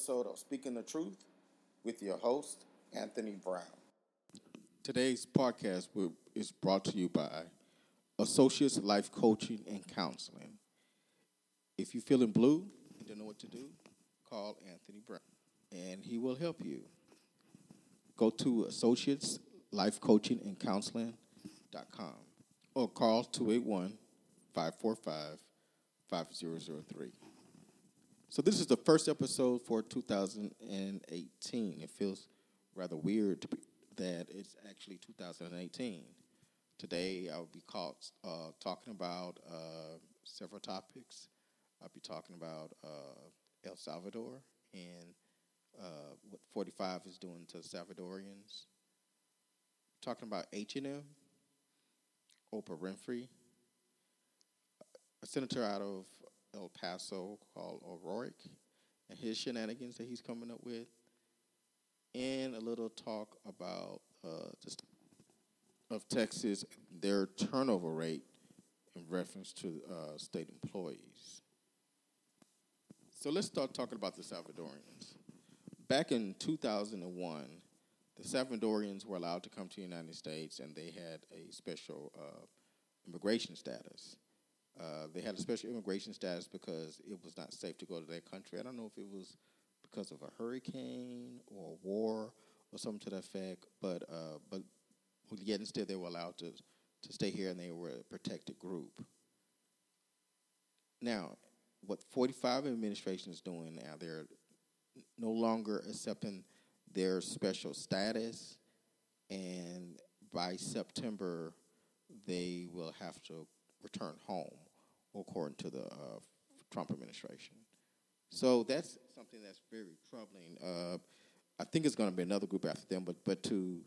episode of Speaking the Truth with your host, Anthony Brown. Today's podcast is brought to you by Associates Life Coaching and Counseling. If you're feeling blue and don't know what to do, call Anthony Brown and he will help you. Go to Associates Life Coaching and Counseling.com or call 281 545 5003. So, this is the first episode for 2018. It feels rather weird be, that it's actually 2018. Today, I'll be caught, uh, talking about uh, several topics. I'll be talking about uh, El Salvador and uh, what 45 is doing to Salvadorians. Talking about H&M, Oprah Winfrey, a senator out of El Paso called O'Rourke, and his shenanigans that he's coming up with, and a little talk about uh, just of Texas, their turnover rate in reference to uh, state employees. So let's start talking about the Salvadorians. Back in 2001, the Salvadorians were allowed to come to the United States, and they had a special uh, immigration status. Uh, they had a special immigration status because it was not safe to go to their country. I don't know if it was because of a hurricane or a war or something to that effect, but uh, but yet instead they were allowed to to stay here and they were a protected group. Now, what 45 administration is doing now, they're no longer accepting their special status, and by September, they will have to return home, according to the uh, Trump administration. So that's something that's very troubling. Uh, I think it's going to be another group after them, but but to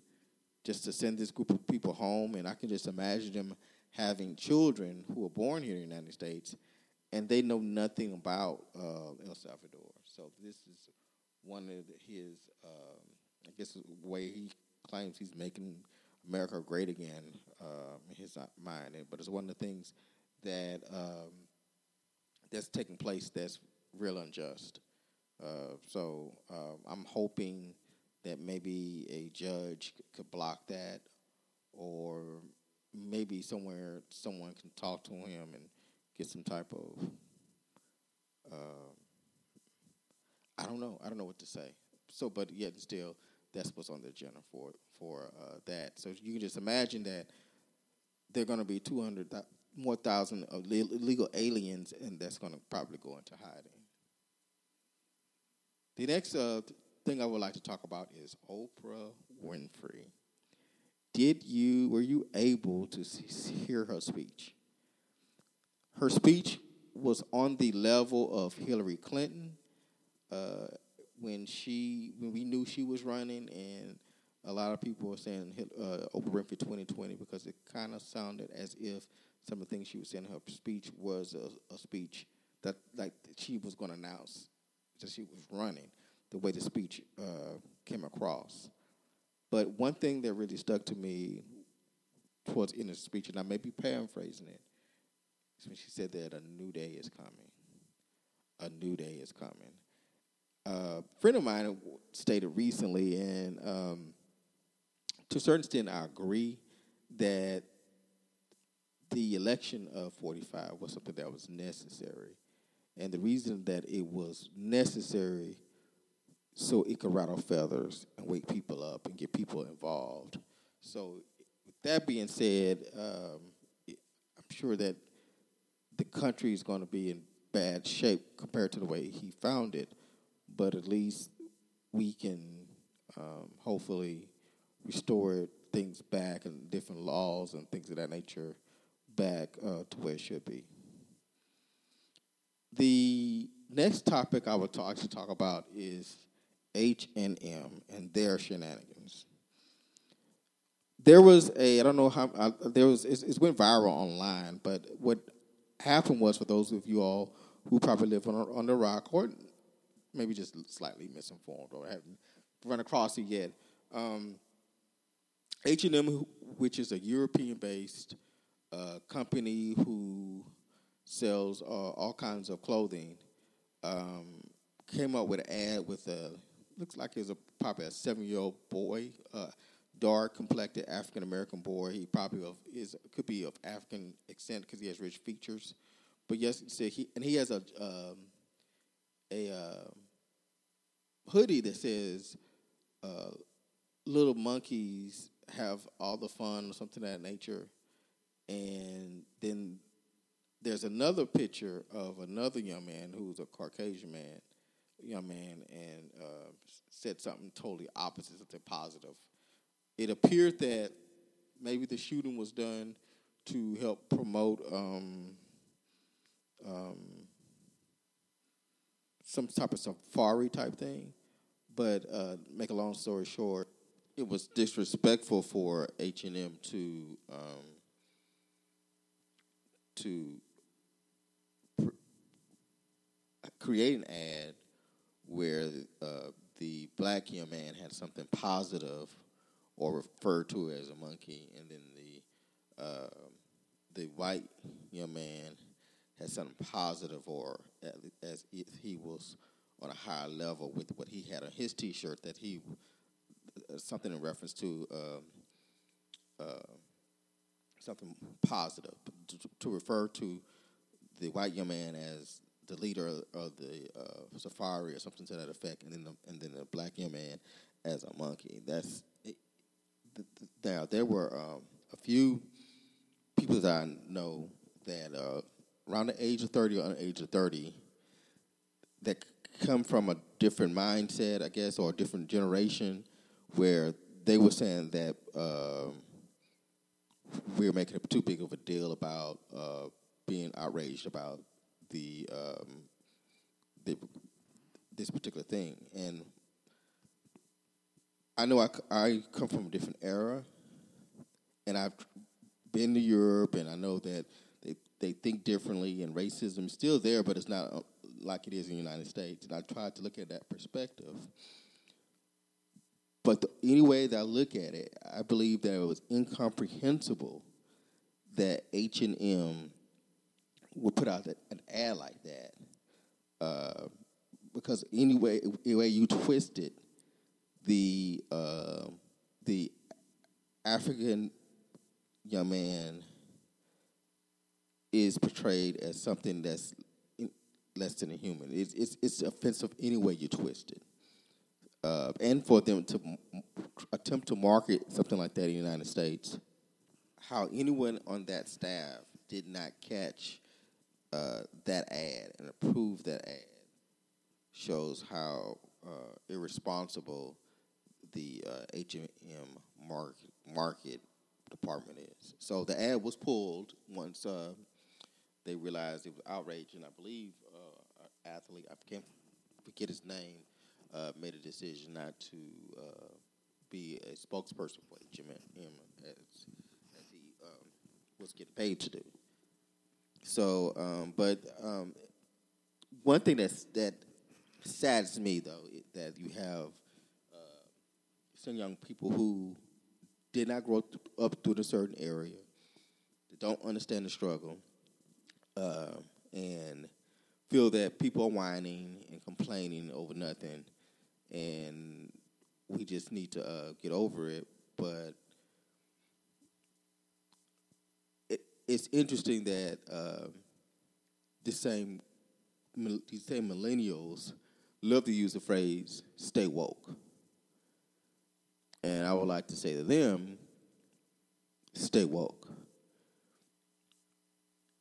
just to send this group of people home, and I can just imagine them having children who are born here in the United States, and they know nothing about uh, El Salvador. So this is one of his, um, I guess, way he claims he's making America great again uh, in his mind. But it's one of the things that um, that's taking place that's real unjust. Uh, so uh, I'm hoping that maybe a judge could block that, or maybe somewhere someone can talk to him and get some type of. Uh, I don't know. I don't know what to say. So, but yet still, that's what's on the agenda for for uh, that. So you can just imagine that there are going to be 200 more thousand illegal aliens, and that's going to probably go into hiding. The next uh, thing I would like to talk about is Oprah Winfrey. Did you were you able to see, hear her speech? Her speech was on the level of Hillary Clinton uh, when she when we knew she was running, and a lot of people were saying uh, Oprah Winfrey 2020 because it kind of sounded as if some of the things she was saying in her speech was a, a speech that like she was going to announce that she was running. The way the speech uh, came across, but one thing that really stuck to me towards in the speech, and I may be paraphrasing it, is when she said that a new day is coming. A new day is coming a friend of mine stated recently, and um, to a certain extent, I agree that the election of 45 was something that was necessary. And the reason that it was necessary so it could rattle feathers and wake people up and get people involved. So, with that being said, um, I'm sure that the country is going to be in bad shape compared to the way he found it but at least we can um, hopefully restore things back and different laws and things of that nature back uh, to where it should be. The next topic I would talk, to talk about is H and M and their shenanigans. There was a I don't know how uh, there was it went viral online, but what happened was for those of you all who probably live on, on the rock or maybe just slightly misinformed or haven't run across it yet. Um, H&M, which is a European-based uh, company who sells uh, all kinds of clothing, um, came up with an ad with a looks like it's a probably a seven year old boy, uh, dark complected African American boy. He probably of, is could be of African accent because he has rich features. But yes, he and he has a um, a uh, hoodie that says uh, "Little monkeys have all the fun" or something of that nature. And then there's another picture of another young man who's a Caucasian man, young man, and uh, said something totally opposite, something positive. It appeared that maybe the shooting was done to help promote um, um, some type of safari type thing. But uh, make a long story short, it was disrespectful for H and M to um, to pr- create an ad where uh, the black young man had something positive or referred to as a monkey, and then the uh, the white young man had something positive or as if he was on a higher level with what he had on his T-shirt that he uh, something in reference to um, uh, something positive to, refer to the white young man as the leader of the uh, safari or something to that effect, and then the, and then the black young man as a monkey. That's it, now there were um, a few people that I know that uh, around the age of 30 or under age of 30 that come from a different mindset, I guess, or a different generation where they were saying that uh, we are making too big of a deal about uh, being outraged about the, um, the this particular thing. And I know I, I come from a different era, and I've been to Europe, and I know that they they think differently, and racism is still there, but it's not uh, like it is in the United States. And I tried to look at that perspective. But the, any way that I look at it, I believe that it was incomprehensible that H and M would put out an ad like that, uh, because anyway, way you twist it, the uh, the African young man is portrayed as something that's less than a human. It's, it's, it's offensive any way you twist it. Uh, and for them to attempt to market something like that in the United States, how anyone on that staff did not catch uh, that ad and approve that ad shows how uh, irresponsible the H&M market, market department is. So the ad was pulled once uh, they realized it was outrage, and I believe uh, an athlete, I can't forget his name, uh, made a decision not to uh, be a spokesperson for HM as, as he um, was getting paid to do. So, um, but um, one thing that's, that saddens me, though, is that you have uh, some young people who did not grow up through a certain area, that don't understand the struggle, uh, and feel that people are whining and complaining over nothing, and we just need to uh, get over it. But it, it's interesting that uh, the same these same millennials love to use the phrase "stay woke," and I would like to say to them, "Stay woke."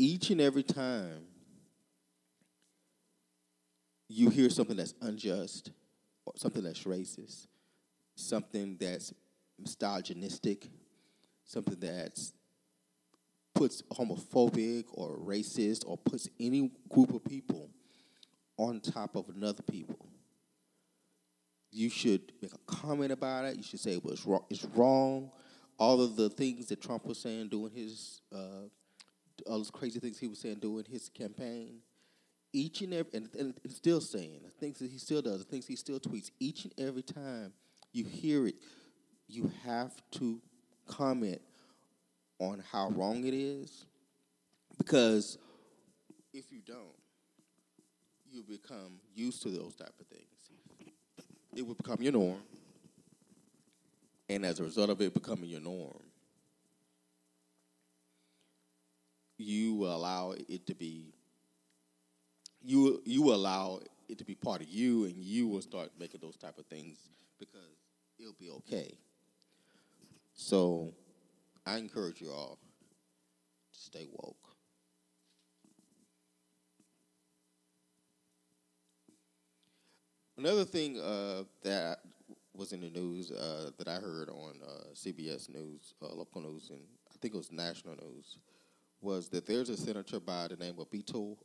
each and every time you hear something that's unjust, something that's racist, something that's misogynistic, something that's puts homophobic or racist or puts any group of people on top of another people. You should make a comment about it. You should say it was wrong. It's wrong. All of the things that Trump was saying during his uh, all those crazy things he was saying during his campaign, each and every and, and, still saying the things that he still does, the things he still tweets, each and every time you hear it, you have to comment on how wrong it is. Because if you don't, you become used to those type of things. It will become your norm, and as a result of it becoming your norm, you allow it to be you you allow it to be part of you, and you will start making those type of things because it'll be okay. So, I encourage you all to stay woke. Another thing uh, that was in the news uh, that I heard on uh, CBS News, uh, local news, and I think it was national news, was that there's a senator by the name of Beto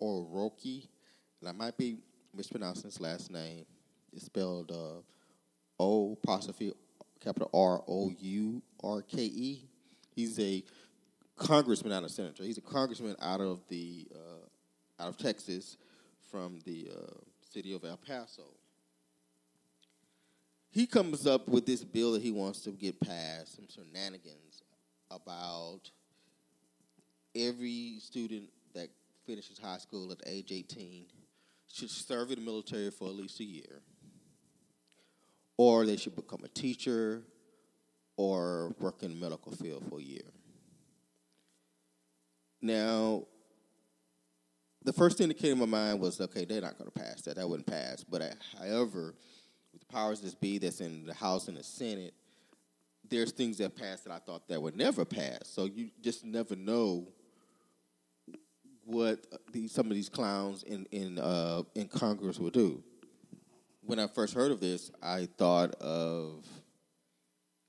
O'Rourke, and I might be mispronouncing his last name. It's spelled uh, O apostrophe capital R O U R K E. He's a congressman, not a senator. He's a congressman out of the uh, out of Texas, from the uh, city of El Paso. He comes up with this bill that he wants to get passed, some shenanigans about every student finishes high school at age 18 should serve in the military for at least a year. Or they should become a teacher or work in the medical field for a year. Now, the first thing that came to my mind was okay, they're not going to pass that. That wouldn't pass. But uh, however, with the powers that be that's in the House and the Senate, there's things that pass that I thought that would never pass. So you just never know what these, some of these clowns in in uh, in Congress will do. When I first heard of this, I thought of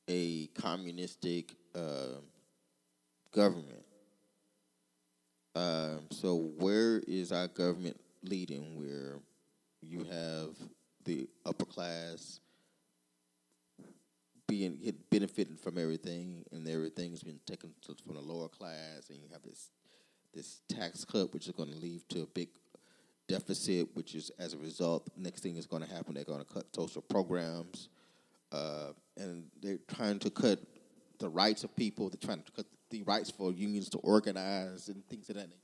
a communistic uh, government. Um, so where is our government leading? Where you have the upper class being benefiting from everything, and everything's been taken from the lower class, and you have this this tax cut, which is going to lead to a big deficit, which is as a result, next thing is going to happen, they're going to cut social programs, uh, and they're trying to cut the rights of people. They're trying to cut the rights for unions to organize and things of that nature.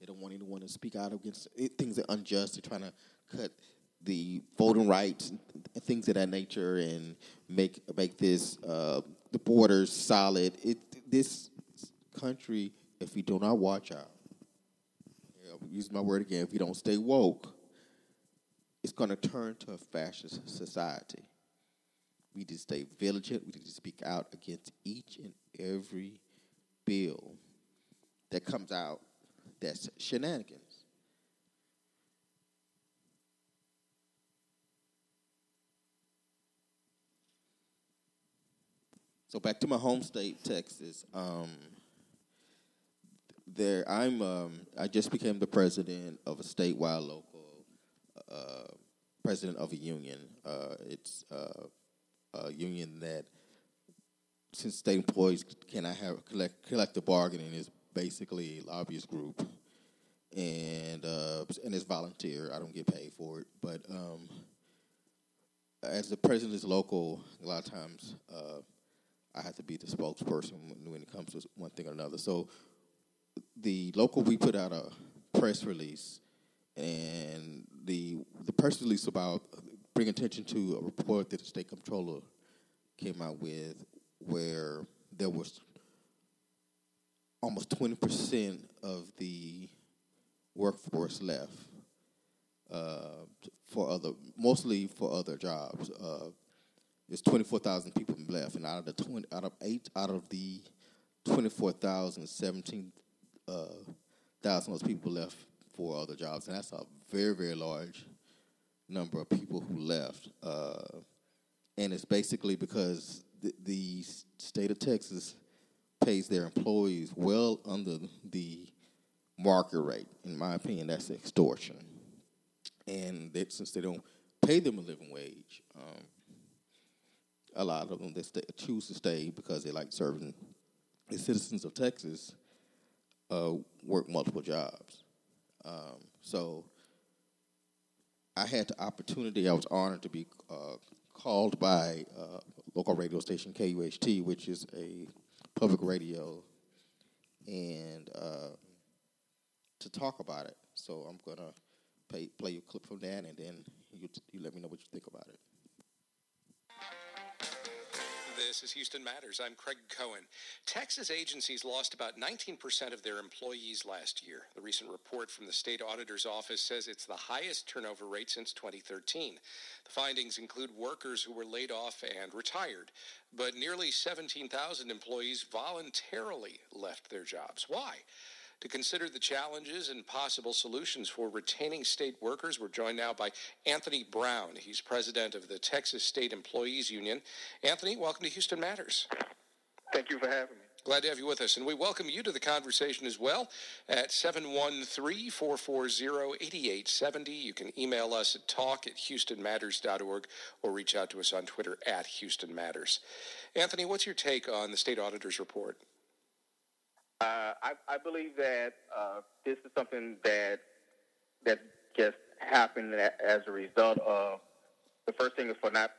They don't want anyone to speak out against it, things that are unjust. They're trying to cut the voting rights things of that nature, and make make this uh, the borders solid. It this country if we do not watch out, use my word again, if we don't stay woke, it's going to turn to a fascist society. We need to stay vigilant. We need to speak out against each and every bill that comes out that's shenanigans. So back to my home state, Texas. Um, there I'm um, I just became the president of a statewide local uh, president of a union. Uh, it's uh, a union that since state employees cannot have collect, collective bargaining is basically a lobbyist group, and uh, and it's volunteer. I don't get paid for it, but um, as the president is local, a lot of times uh, I have to be the spokesperson when it comes to one thing or another. So the local we put out a press release, and the the press release about bring attention to a report that the state comptroller came out with, where there was almost twenty percent of the workforce left uh, for other, mostly for other jobs. Uh, there's 24,000 people left, and out of the 20, out of eight, out of the 24,000, 17 uh, of people left for other jobs, and that's a very very large number of people who left. Uh, and it's basically because the, the state of Texas pays their employees well under the market rate. In my opinion, that's extortion. And they, since they don't pay them a living wage, um, a lot of them they stay, choose to stay because they like serving the citizens of Texas uh, work multiple jobs. Um, so I had the opportunity. I was honored to be uh, called by uh, local radio station KUHT, which is a public radio, and uh, to talk about it. So I'm gonna play play your clip from that, and then you you let me know what you think about it. This is Houston Matters. I'm Craig Cohen. Texas agencies lost about 19% of their employees last year. The recent report from the state auditor's office says it's the highest turnover rate since 2013. The findings include workers who were laid off and retired, but nearly 17,000 employees voluntarily left their jobs. Why? To consider the challenges and possible solutions for retaining state workers, we're joined now by Anthony Brown. He's president of the Texas State Employees Union. Anthony, welcome to Houston Matters. Thank you for having me. Glad to have you with us. And we welcome you to the conversation as well at 713 440 8870. You can email us at talk at houstonmatters.org or reach out to us on Twitter at Houston Matters. Anthony, what's your take on the state auditor's report? Uh, I, I, believe that uh, this is something that that just happened as a result of the first thing is for not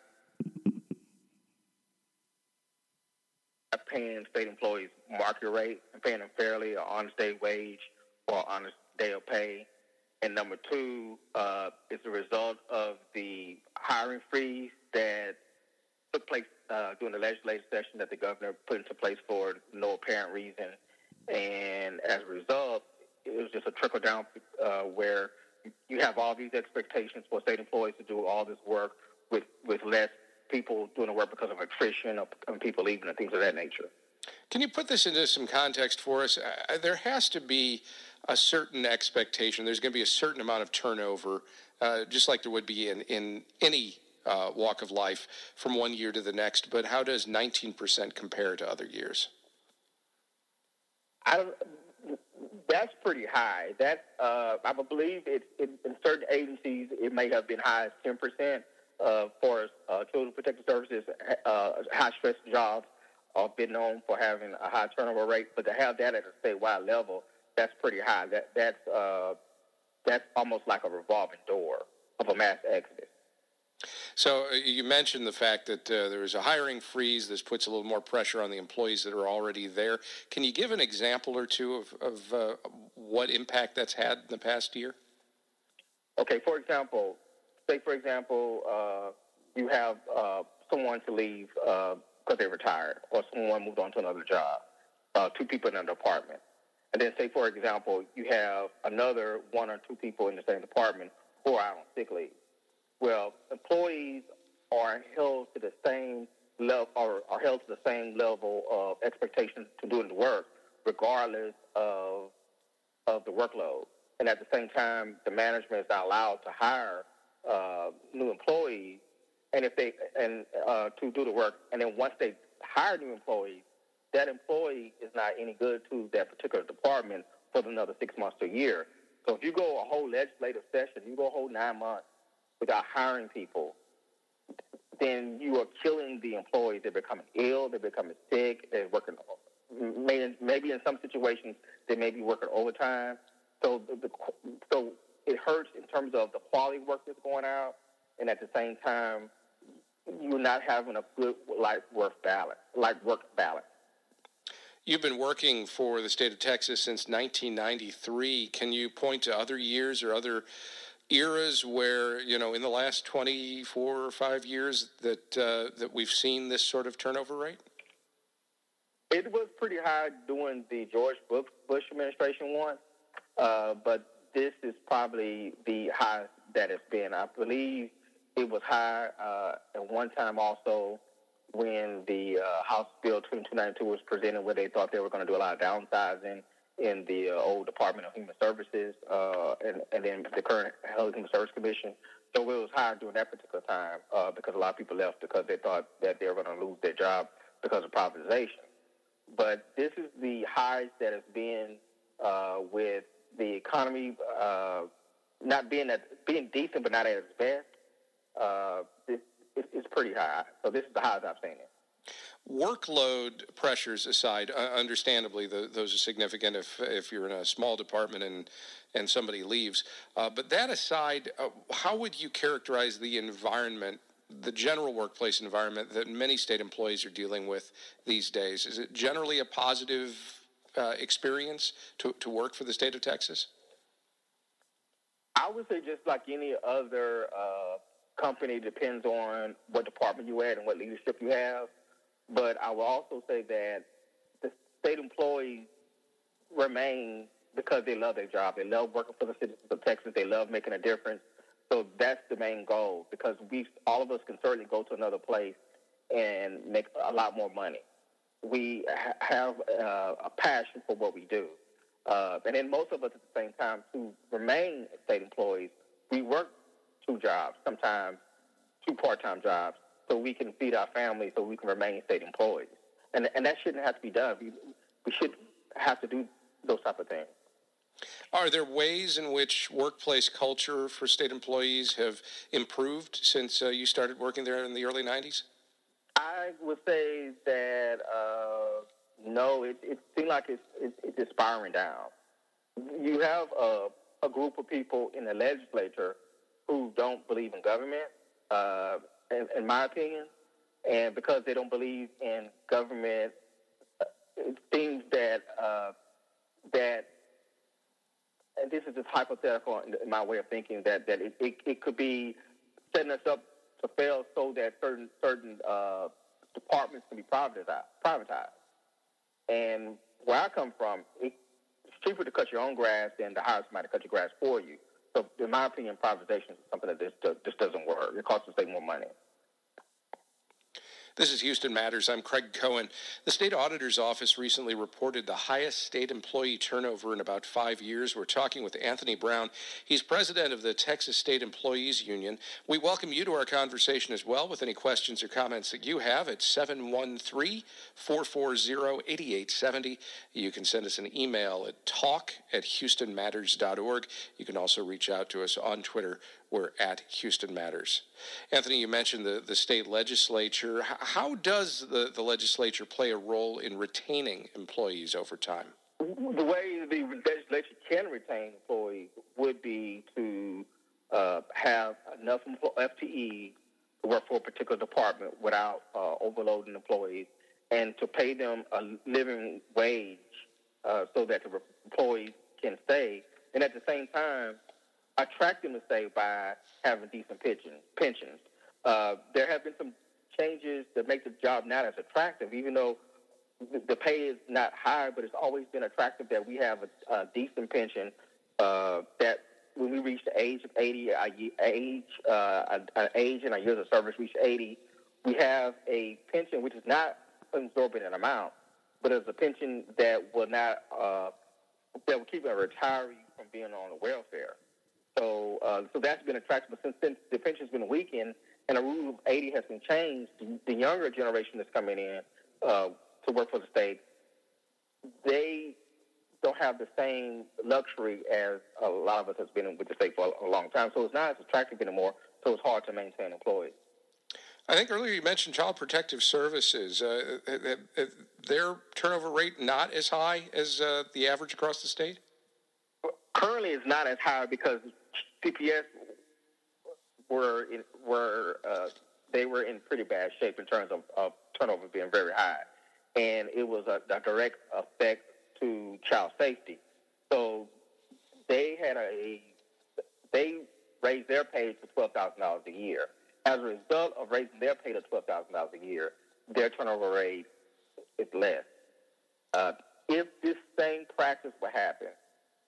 paying state employees market rate and paying them fairly or honest day wage or honest day of pay. And number two, uh, is a result of the hiring freeze that took place uh, during the legislative session that the governor put into place for no apparent reason and as a result, it was just a trickle down uh, where you have all these expectations for state employees to do all this work with, with less people doing the work because of attrition or people leaving and things of that nature. Can you put this into some context for us? Uh, there has to be a certain expectation. There's going to be a certain amount of turnover, uh, just like there would be in, in any uh, walk of life from one year to the next. But how does 19% compare to other years? I that's pretty high. That uh, I believe it, it, in certain agencies it may have been high as ten percent uh, for uh, children protective services. Uh, high stress jobs have been known for having a high turnover rate, but to have that at a statewide level, that's pretty high. That that's uh, that's almost like a revolving door of a mass exodus. So uh, you mentioned the fact that uh, there is a hiring freeze. This puts a little more pressure on the employees that are already there. Can you give an example or two of, of uh, what impact that's had in the past year? Okay, for example, say for example, uh, you have uh, someone to leave because uh, they retired, or someone moved on to another job. two people in an department, and then say for example, you have another one or two people in the same department who are out on sick leave well, employees are held to the same level or are held to the same level of expectations to doing the work, regardless of of the workload. And at the same time, the management is not allowed to hire uh, new employees, and if they and uh, to do the work. And then once they hire new employees, that employee is not any good to that particular department for another six months to a year. So if you go a whole legislative session, you go a whole nine months without hiring people, then you are killing the employees. They're becoming ill. They're becoming sick. They're working. Maybe, in some situations they may be working overtime. So the, so it hurts in terms of the quality work that's going out, and at the same time, you're not having a good life work balance, life work balance. You've been working for the state of Texas since 1993. Can you point to other years or other eras where you know in the last 24 or 5 years that uh, that we've seen this sort of turnover rate? It was pretty high during the George Bush administration one uh, but this is probably the highest that it's been. I believe it was high uh, at one time also when the uh, House Bill 2292 was presented where they thought they were going to do a lot of downsizing in the uh, old Department of Human Services uh, and, and then the current Health and Human Service Commission. So it was higher during that particular time uh, because a lot of people left because they thought that they were going to lose their job because of privatization. But this is the highest that has been uh, with the economy uh, not being at, being decent but not at its best. Uh, this, it's pretty high. So this is the highest I've seen it. Workload pressures aside, uh, understandably, the, those are significant if, if you're in a small department and, and somebody leaves. Uh, but that aside, uh, how would you characterize the environment, the general workplace environment that many state employees are dealing with these days? Is it generally a positive uh, experience to, to work for the state of Texas? I would say just like any other uh, company, depends on what department you're at and what leadership you have. But I will also say that the state employees remain because they love their job. They love working for the citizens of Texas. They love making a difference. So that's the main goal because we, all of us, can certainly go to another place and make a lot more money. We ha- have uh, a passion for what we do. Uh, and then most of us at the same time, to remain state employees, we work two jobs, sometimes two part-time jobs, so we can feed our families, so we can remain state employees. And and that shouldn't have to be done. We, we should have to do those type of things. Are there ways in which workplace culture for state employees have improved since uh, you started working there in the early 90s? I would say that uh, no, it, it seems like it's, it, it's spiraling down. You have a, a group of people in the legislature who don't believe in government, uh, in, in my opinion, and because they don't believe in government, things that uh, that and this is just hypothetical in my way of thinking that that it, it, it could be setting us up to fail so that certain certain uh, departments can be privatized. privatized. And where I come from, it's cheaper to cut your own grass than to hire somebody to cut your grass for you. So, in my opinion, privatization is something that just, just doesn't work. It costs the state more money. This is Houston Matters. I'm Craig Cohen. The state auditor's office recently reported the highest state employee turnover in about five years. We're talking with Anthony Brown. He's president of the Texas State Employees Union. We welcome you to our conversation as well with any questions or comments that you have at 713 440 8870. You can send us an email at talk at houstonmatters.org. You can also reach out to us on Twitter we're at Houston Matters. Anthony, you mentioned the, the state legislature. Does the, the legislature play a role in retaining employees over time? The way the legislature can retain employees would be to uh, have enough FTE to work for a particular department without uh, overloading employees and to pay them a living wage uh, so that the employees can stay. And at the same time, attract them to stay by having decent pensions. pensions. Uh, there have been some changes that make the job not as attractive, even though the pay is not high, but it's always been attractive that we have a, a decent pension. Uh, that when we reach the age of 80, our age, uh, our age and our years of service reach 80, we have a pension which is not absorbent in amount, but it's a pension that will not uh, that will keep a retiree from being on the welfare. So, uh, so that's been attractive. But since, since the pension's been weakened and the rule of 80 has been changed, the younger generation that's coming in uh, to work for the state, they don't have the same luxury as a lot of us has been with the state for a, a long time. So it's not as attractive anymore. So it's hard to maintain employees. I think earlier you mentioned Child Protective Services. Uh, their turnover rate not as high as uh, the average across the state. Currently, it's not as high because CPS were in, were uh, they were in pretty bad shape in terms of, of turnover being very high, and it was a, a direct effect to child safety. So they had a they raised their pay to twelve thousand dollars a year. As a result of raising their pay to twelve thousand dollars a year, their turnover rate is less. Uh, if this same practice would happen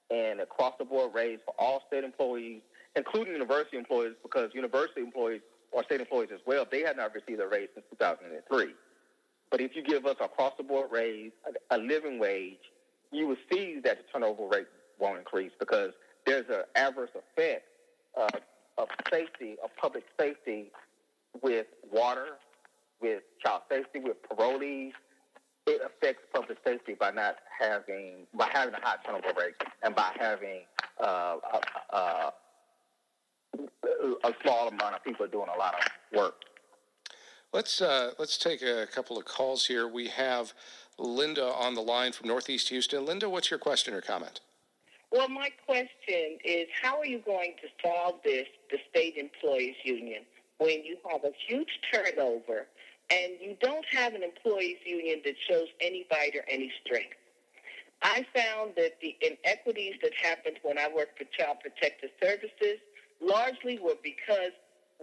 and across the board raise for all state employees including university employees, because university employees or state employees as well. They have not received a raise since 2003. But if you give us a cross the board raise, a, living wage, you will see that the turnover rate won't increase because there's an adverse effect uh, of safety, of public safety, with water, with child safety, with parolees. It affects public safety by not having by having a high turnover rate and by having uh, a, a small amount of people are doing a lot of work. Let's uh, let's take a couple of calls here. We have Linda on the line from Northeast Houston. Linda, what's your question or comment? Well, my question is, how are you going to solve this, the state employees union, when you have a huge turnover and you don't have an employees union that shows any bite or any strength? I found that the inequities that happened when I worked for Child Protective Services largely were because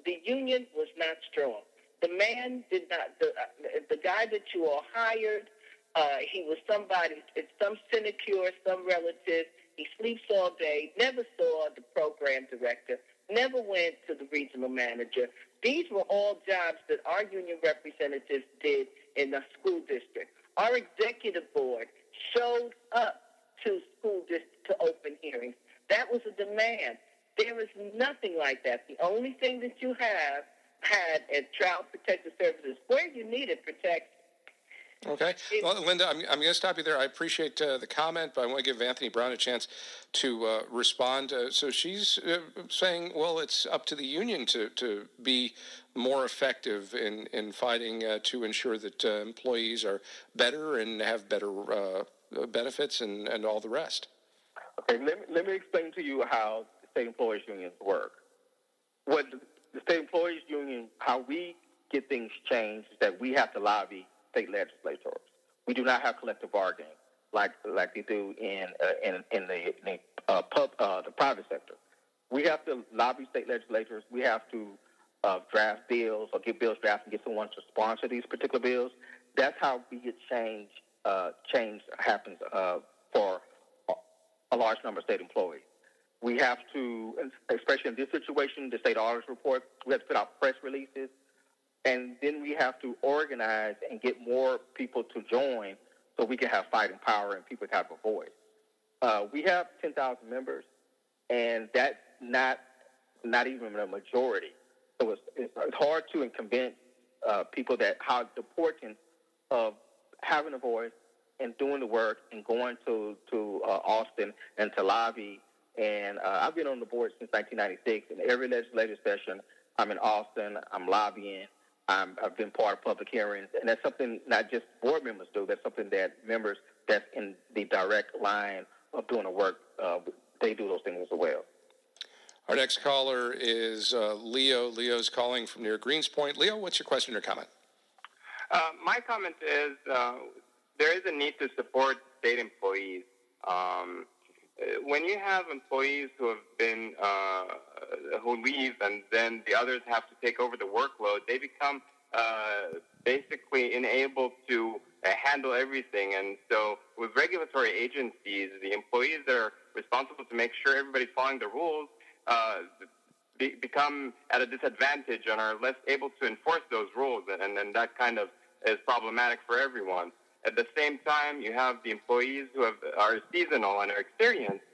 the union was not strong. The man did not, the, uh, the guy that you all hired, uh, he was somebody, it's some sinecure, some relative. He sleeps all day, never saw the program director, never went to the regional manager. These were all jobs that our union representatives did in the school district. Our executive board showed up to school district to open hearings. That was a demand. There is nothing like that. The only thing that you have had at Child Protective Services, where you need it, protect. Okay. Well, Linda, I'm, I'm going to stop you there. I appreciate uh, the comment, but I want to give Anthony Brown a chance to uh, respond. Uh, so she's uh, saying, well, it's up to the union to, to be more effective in, in fighting uh, to ensure that uh, employees are better and have better benefits and, and all the rest. Okay, let me, let me explain to you how state employees unions work. What the state employees union, how we get things changed is that we have to lobby state legislators. We do not have collective bargaining like like they do in uh, in in the, in the uh, pub uh, the private sector. We have to lobby state legislators. We have to uh, draft bills or get bills drafted and get someone to sponsor these particular bills. That's how we get change. Uh, change happens uh, for a large number of state employees. We have to, especially in this situation, the state auditors report, we have to put out press releases and then we have to organize and get more people to join so we can have fighting power and people have a voice. Uh, we have 10,000 members, and that's not not even a majority. So it's, it's hard to convince uh, people that how the importance of having a voice and doing the work and going to to uh, Austin and to lobby. And uh, I've been on the board since 1996. In every legislative session, I'm in Austin. I'm lobbying. i have been part of public hearings, and that's something not just board members do. That's something that members that's in the direct line of doing the work, uh, they do those things as well. Our next caller is uh, Leo. Leo's calling from near Greenspoint. Leo, what's your question or comment? Uh, my comment is uh, there is a need to support state employees. Um, when you have employees who have been uh, who leave and then the others have to take over the workload, they become uh, basically unable to uh, handle everything. And so, with regulatory agencies, the employees that are responsible to make sure everybody's following the rules uh, be, become at a disadvantage and are less able to enforce those rules, and, and that kind of is problematic for everyone. At the same time, you have the employees who have, are seasonal and are experienced.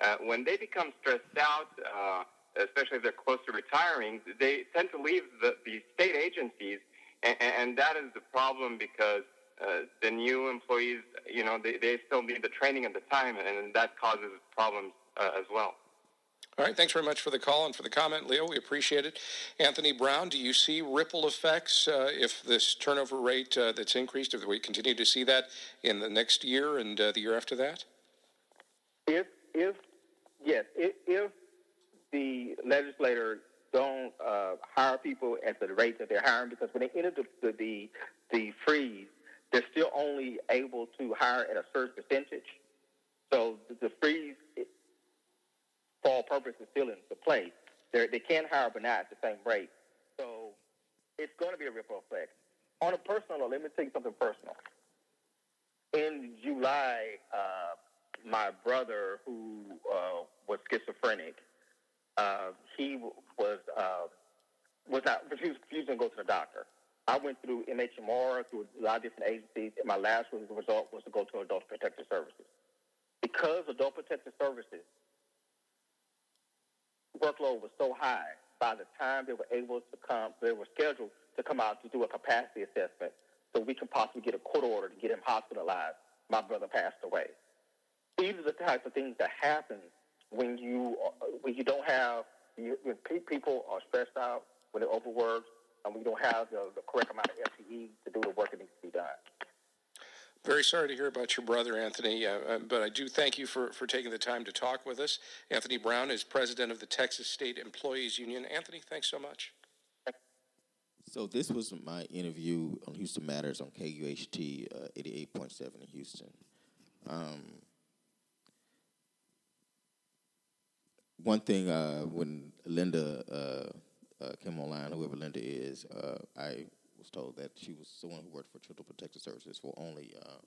Uh, when they become stressed out, uh, especially if they're close to retiring, they tend to leave the, the state agencies, and, and that is the problem because uh, the new employees, you know, they, they still need the training at the time, and that causes problems uh, as well. All right, thanks very much for the call and for the comment, Leo. We appreciate it. Anthony Brown, do you see ripple effects uh, if this turnover rate uh, that's increased, if we continue to see that in the next year and uh, the year after that? If, if yes, if, if the legislator don't uh, hire people at the rate that they're hiring, because when they enter the, the, the, the freeze, they're still only able to hire at a certain percentage. So the, the freeze for all purposes still into play. They're, they can hire, but not at the same rate. So it's going to be a ripple effect. On a personal note, let me tell you something personal. In July, uh, my brother, who uh, was schizophrenic, uh, he was uh, was not refusing to go to the doctor. I went through MHMR, through a lot of different agencies, and my last result was to go to Adult Protective Services. Because Adult Protective Services workload was so high, by the time they were able to come, they were scheduled to come out to do a capacity assessment so we can possibly get a court order to get him hospitalized. My brother passed away. These are the types of things that happen when you uh, when you don't have when people are stressed out, when they're overworked, and we don't have the, the correct amount of FTE to do the work that needs to be done. Very sorry to hear about your brother, Anthony, uh, uh, but I do thank you for, for taking the time to talk with us. Anthony Brown is president of the Texas State Employees Union. Anthony, thanks so much. So, this was my interview on Houston Matters on KUHT uh, 88.7 in Houston. Um, one thing uh, when Linda uh, uh, came online, whoever Linda is, I was told that she was someone who worked for Children Protective Services for only um,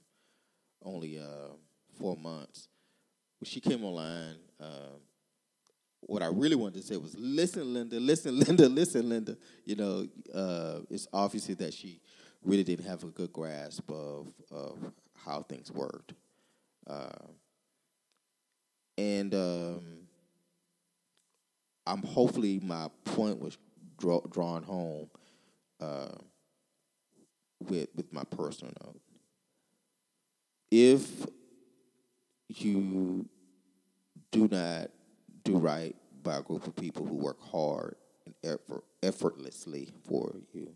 only uh, four months. When she came online, um, what I really wanted to say was, "Listen, Linda, listen, Linda, listen, Linda." You know, uh, it's obviously that she really didn't have a good grasp of of how things worked, uh, and um, I'm hopefully my point was draw, drawn home uh, with with my personal note. If you do not do right by a group of people who work hard and effort, effortlessly for you,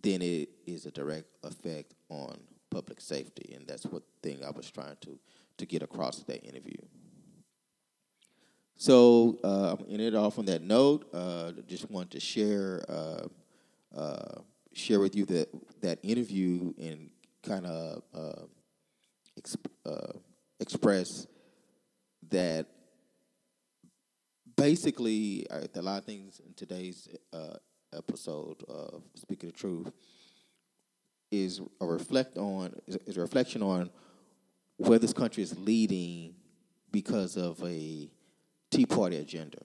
then it is a direct effect on public safety, and that's what thing I was trying to to get across that interview. So uh, I'm it off on that note. Uh, just want to share uh, uh, share with you that that interview and kind of uh, exp- uh, express that basically uh, a lot of things in today's uh, episode of Speaking the Truth is a reflect on is a reflection on where this country is leading because of a Tea Party agenda.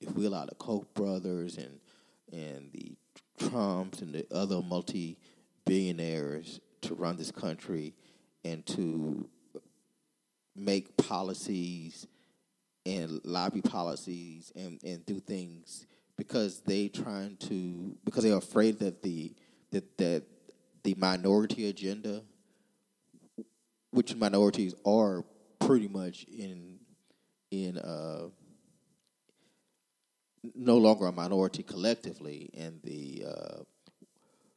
If we allow the Koch brothers and and the Trumps and the other multi billionaires to run this country and to make policies and lobby policies and, and do things because they trying to because they're afraid that the that that the minority agenda which minorities are pretty much in in uh, no longer a minority collectively and the uh,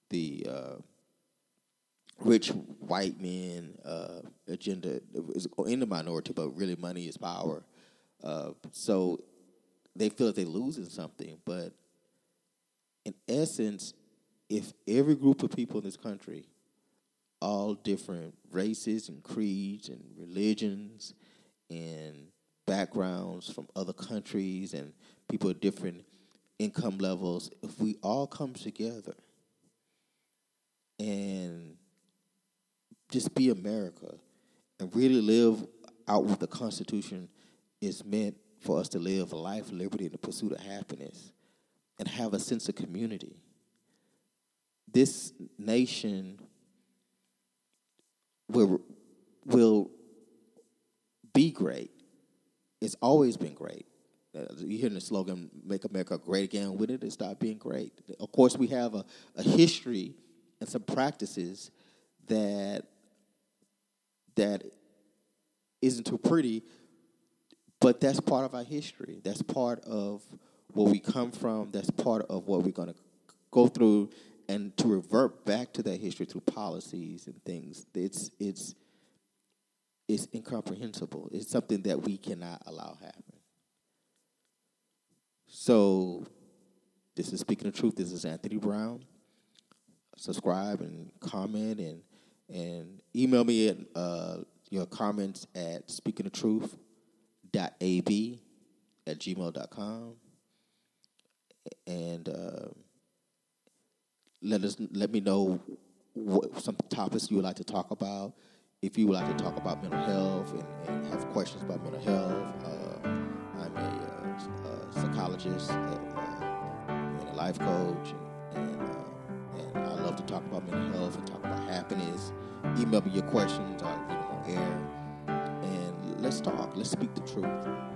the uh, rich white men uh, agenda is in the minority, but really money is power. Uh, so they feel that they're losing something. But in essence, if every group of people in this country, all different races and creeds and religions and backgrounds from other countries and people of different income levels, if we all come together and just be America and really live out what the Constitution is meant for us to live a life liberty and the pursuit of happiness and have a sense of community. This nation will, will be great. It's always been great. Uh, you hear the slogan, Make America Great Again, with it, it stop being great. Of course, we have a, a history and some practices that that isn't too pretty, but that's part of our history. That's part of where we come from. That's part of what we're going to go through, and to revert back to that history through policies and things. It's it's it's incomprehensible. It's something that we cannot allow happen. So, this is speaking the truth. This is Anthony Brown. Subscribe and comment and and email me at uh, your comments at speakingthetruth.ab at gmail.com and uh, let us let me know what some topics you would like to talk about. If you would like to talk about mental health and, and have questions about mental health, uh, psychologist and, uh, and, a life coach, and, uh, and I love to talk about mental health and talk about happiness. Email me your questions. I'll read them on air, and let's talk. Let's speak the truth.